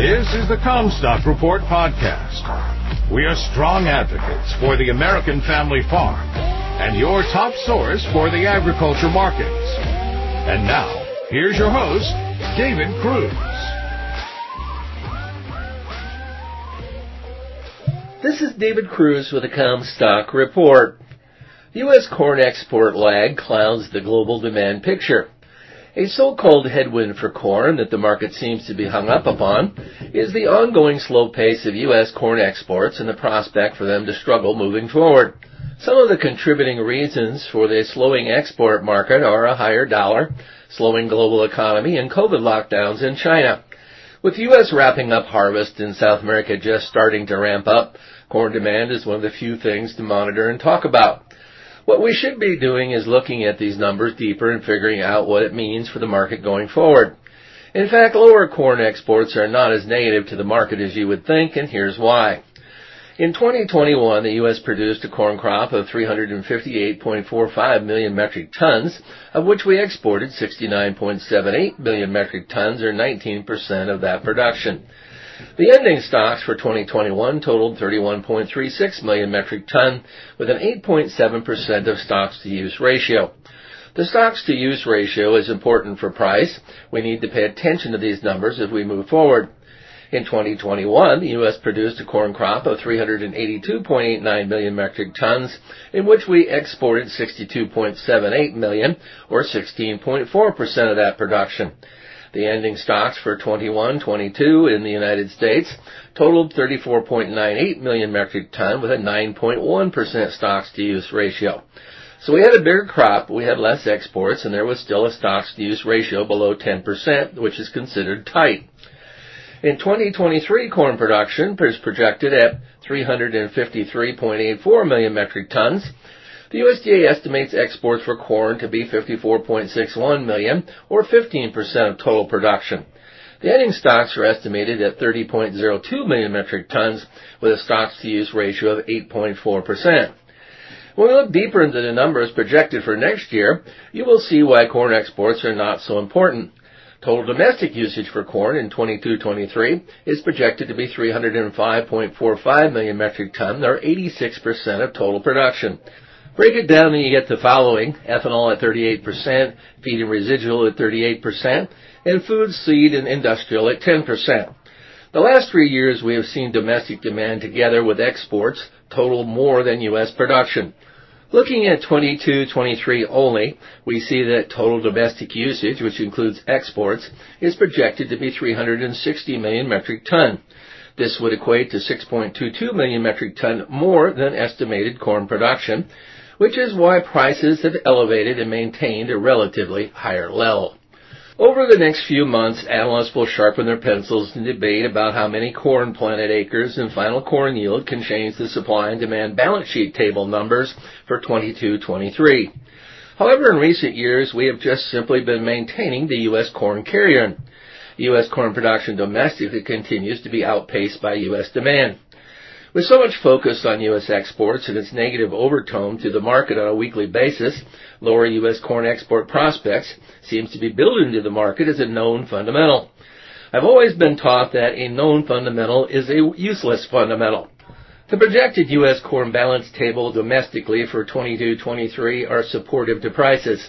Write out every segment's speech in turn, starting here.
This is the Commstock Report podcast. We are strong advocates for the American family farm and your top source for the agriculture markets. And now, here's your host, David Cruz. This is David Cruz with the Commstock Report. The U.S. corn export lag clouds the global demand picture. A so-called headwind for corn that the market seems to be hung up upon is the ongoing slow pace of U.S. corn exports and the prospect for them to struggle moving forward. Some of the contributing reasons for the slowing export market are a higher dollar, slowing global economy, and COVID lockdowns in China. With U.S. wrapping up harvest and South America just starting to ramp up, corn demand is one of the few things to monitor and talk about. What we should be doing is looking at these numbers deeper and figuring out what it means for the market going forward. In fact, lower corn exports are not as negative to the market as you would think, and here's why. In 2021, the U.S. produced a corn crop of 358.45 million metric tons, of which we exported 69.78 million metric tons, or 19% of that production. The ending stocks for 2021 totaled 31.36 million metric ton, with an 8.7% of stocks-to-use ratio. The stocks-to-use ratio is important for price. We need to pay attention to these numbers as we move forward. In 2021, the U.S. produced a corn crop of 382.89 million metric tons, in which we exported 62.78 million, or 16.4% of that production. The ending stocks for 21-22 in the United States totaled 34.98 million metric ton with a 9.1% stocks-to-use ratio. So we had a bigger crop, we had less exports, and there was still a stocks-to-use ratio below 10%, which is considered tight. In 2023, corn production is projected at 353.84 million metric tons, the USDA estimates exports for corn to be 54.61 million, or 15% of total production. The ending stocks are estimated at 30.02 million metric tons, with a stocks-to-use ratio of 8.4%. When we look deeper into the numbers projected for next year, you will see why corn exports are not so important. Total domestic usage for corn in 22-23 is projected to be 305.45 million metric tons, or 86% of total production. Break it down and you get the following. Ethanol at 38%, feed and residual at 38%, and food, seed, and industrial at 10%. The last three years we have seen domestic demand together with exports total more than U.S. production. Looking at 22-23 only, we see that total domestic usage, which includes exports, is projected to be 360 million metric ton. This would equate to 6.22 million metric ton more than estimated corn production, which is why prices have elevated and maintained a relatively higher level. Over the next few months, analysts will sharpen their pencils and debate about how many corn planted acres and final corn yield can change the supply and demand balance sheet table numbers for 22-23. However, in recent years, we have just simply been maintaining the U.S. corn carrier. U.S. corn production domestically continues to be outpaced by U.S. demand. With so much focus on U.S. exports and its negative overtone to the market on a weekly basis, lower U.S. corn export prospects seems to be built into the market as a known fundamental. I've always been taught that a known fundamental is a useless fundamental. The projected U.S. corn balance table domestically for 22-23 are supportive to prices.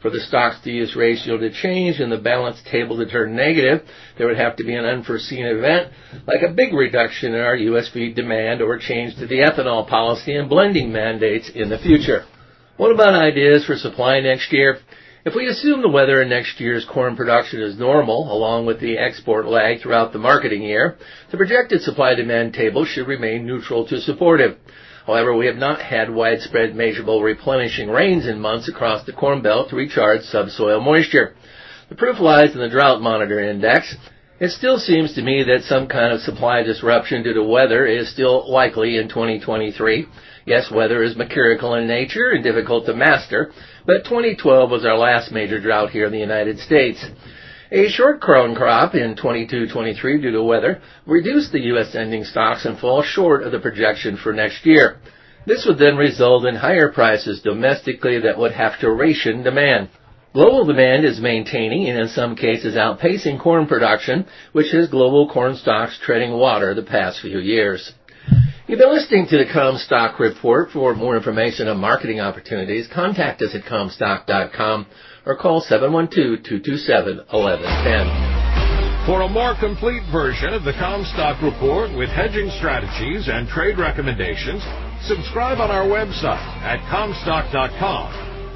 For the stocks-to-use ratio to change and the balance table to turn negative, there would have to be an unforeseen event, like a big reduction in our U.S. feed demand or a change to the ethanol policy and blending mandates in the future. What about ideas for supply next year? If we assume the weather in next year's corn production is normal, along with the export lag throughout the marketing year, the projected supply-demand table should remain neutral to supportive. However, we have not had widespread measurable replenishing rains in months across the Corn Belt to recharge subsoil moisture. The proof lies in the Drought Monitor Index. It still seems to me that some kind of supply disruption due to weather is still likely in 2023. Yes, weather is mercurial in nature and difficult to master, but 2012 was our last major drought here in the United States. A short corn crop in 22-23 due to weather reduced the U.S. ending stocks and fall short of the projection for next year. This would then result in higher prices domestically that would have to ration demand. Global demand is maintaining and in some cases outpacing corn production, which has global corn stocks treading water the past few years. You've been listening to the Commstock Report. For more information on marketing opportunities, contact us at Commstock.com or call 712-227-1110. For a more complete version of the Commstock Report with hedging strategies and trade recommendations, subscribe on our website at Commstock.com